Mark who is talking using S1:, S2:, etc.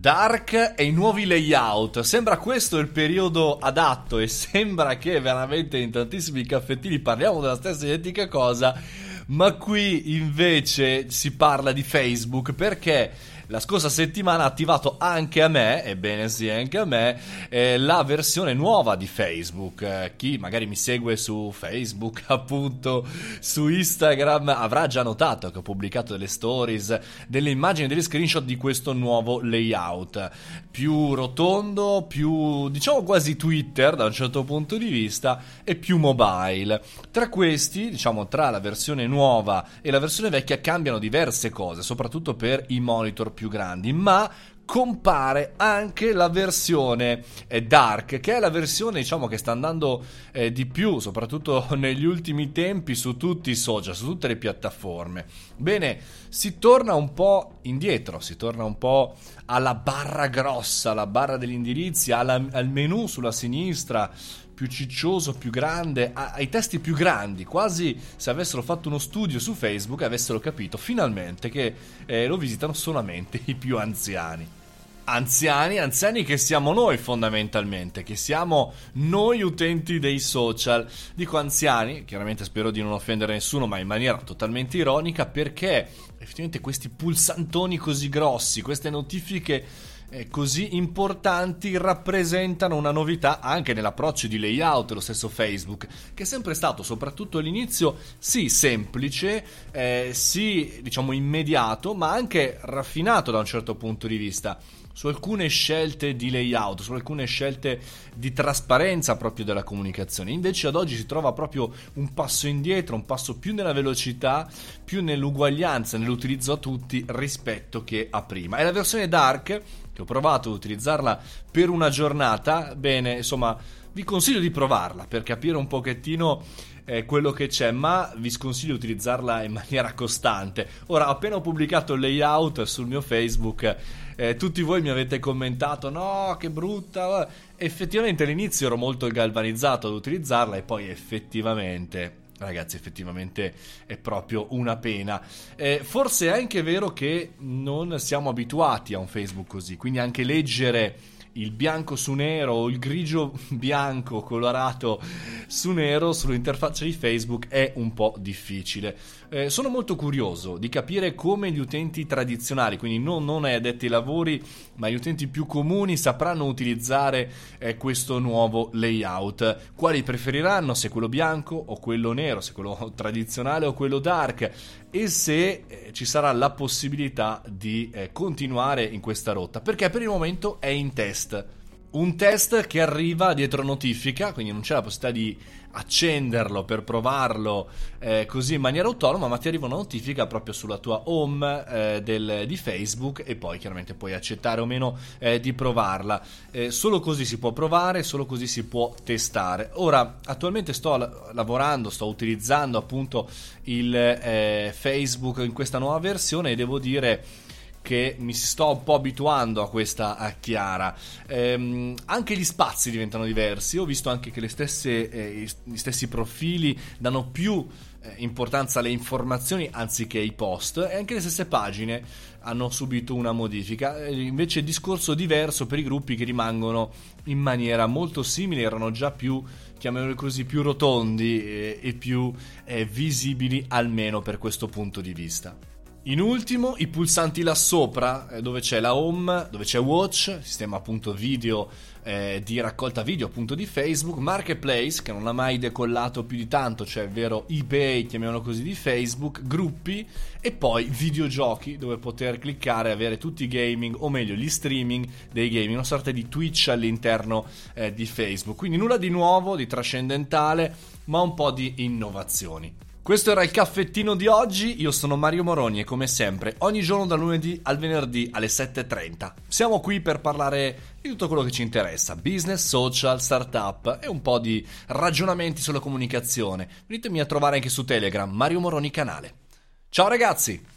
S1: Dark e i nuovi layout. Sembra questo il periodo adatto e sembra che veramente in tantissimi caffettini parliamo della stessa identica cosa, ma qui invece si parla di Facebook perché la scorsa settimana ha attivato anche a me, ebbene sì, anche a me, eh, la versione nuova di Facebook. Eh, chi magari mi segue su Facebook, appunto, su Instagram, avrà già notato che ho pubblicato delle stories, delle immagini, degli screenshot di questo nuovo layout. Più rotondo, più, diciamo quasi Twitter da un certo punto di vista, e più mobile. Tra questi, diciamo, tra la versione nuova e la versione vecchia cambiano diverse cose, soprattutto per i monitor più grandi, ma compare anche la versione eh, dark, che è la versione diciamo che sta andando eh, di più, soprattutto negli ultimi tempi su tutti i social, su tutte le piattaforme. Bene, si torna un po' indietro, si torna un po' alla barra grossa, alla barra degli indirizzi, alla, al menu sulla sinistra, più ciccioso, più grande, ai testi più grandi, quasi se avessero fatto uno studio su Facebook e avessero capito finalmente che eh, lo visitano solamente i più anziani. Anziani, anziani che siamo noi fondamentalmente, che siamo noi utenti dei social. Dico anziani, chiaramente spero di non offendere nessuno, ma in maniera totalmente ironica, perché effettivamente questi pulsantoni così grossi, queste notifiche così importanti rappresentano una novità anche nell'approccio di layout dello stesso Facebook, che è sempre stato, soprattutto all'inizio, sì semplice, eh, sì diciamo immediato, ma anche raffinato da un certo punto di vista su alcune scelte di layout, su alcune scelte di trasparenza proprio della comunicazione. Invece ad oggi si trova proprio un passo indietro, un passo più nella velocità, più nell'uguaglianza, nell'utilizzo a tutti rispetto che a prima. E la versione dark che ho provato ad utilizzarla per una giornata, bene, insomma, vi consiglio di provarla per capire un pochettino eh, quello che c'è, ma vi sconsiglio di utilizzarla in maniera costante. Ora, appena ho pubblicato il layout sul mio Facebook, eh, tutti voi mi avete commentato: no, che brutta. Effettivamente all'inizio ero molto galvanizzato ad utilizzarla e poi effettivamente Ragazzi, effettivamente è proprio una pena. Eh, forse è anche vero che non siamo abituati a un Facebook così, quindi anche leggere il bianco su nero o il grigio bianco colorato su nero sull'interfaccia di Facebook è un po' difficile. Eh, sono molto curioso di capire come gli utenti tradizionali, quindi non, non addetti ai lavori, ma gli utenti più comuni sapranno utilizzare eh, questo nuovo layout. Quali preferiranno, se quello bianco o quello nero, se quello tradizionale o quello dark e se eh, ci sarà la possibilità di eh, continuare in questa rotta, perché per il momento è in test. Un test che arriva dietro notifica, quindi non c'è la possibilità di accenderlo per provarlo eh, così in maniera autonoma, ma ti arriva una notifica proprio sulla tua home eh, del, di Facebook e poi chiaramente puoi accettare o meno eh, di provarla. Eh, solo così si può provare, solo così si può testare. Ora, attualmente sto lavorando, sto utilizzando appunto il eh, Facebook in questa nuova versione e devo dire che mi sto un po' abituando a questa chiara. Ehm, anche gli spazi diventano diversi. Ho visto anche che stesse, eh, gli stessi profili danno più eh, importanza alle informazioni anziché ai post e anche le stesse pagine hanno subito una modifica. Eh, invece discorso diverso per i gruppi che rimangono in maniera molto simile, erano già più chiamiamoli così, più rotondi e, e più eh, visibili almeno per questo punto di vista. In ultimo, i pulsanti là sopra, eh, dove c'è la home, dove c'è watch, sistema appunto video eh, di raccolta video appunto di Facebook, marketplace che non ha mai decollato più di tanto, cioè vero eBay, chiamiamolo così, di Facebook, gruppi e poi videogiochi dove poter cliccare e avere tutti i gaming, o meglio gli streaming dei gaming, una sorta di Twitch all'interno eh, di Facebook. Quindi nulla di nuovo, di trascendentale, ma un po' di innovazioni. Questo era il caffettino di oggi, io sono Mario Moroni e come sempre ogni giorno dal lunedì al venerdì alle 7.30 siamo qui per parlare di tutto quello che ci interessa, business, social, startup e un po' di ragionamenti sulla comunicazione. Venitemi a trovare anche su Telegram, Mario Moroni canale. Ciao ragazzi!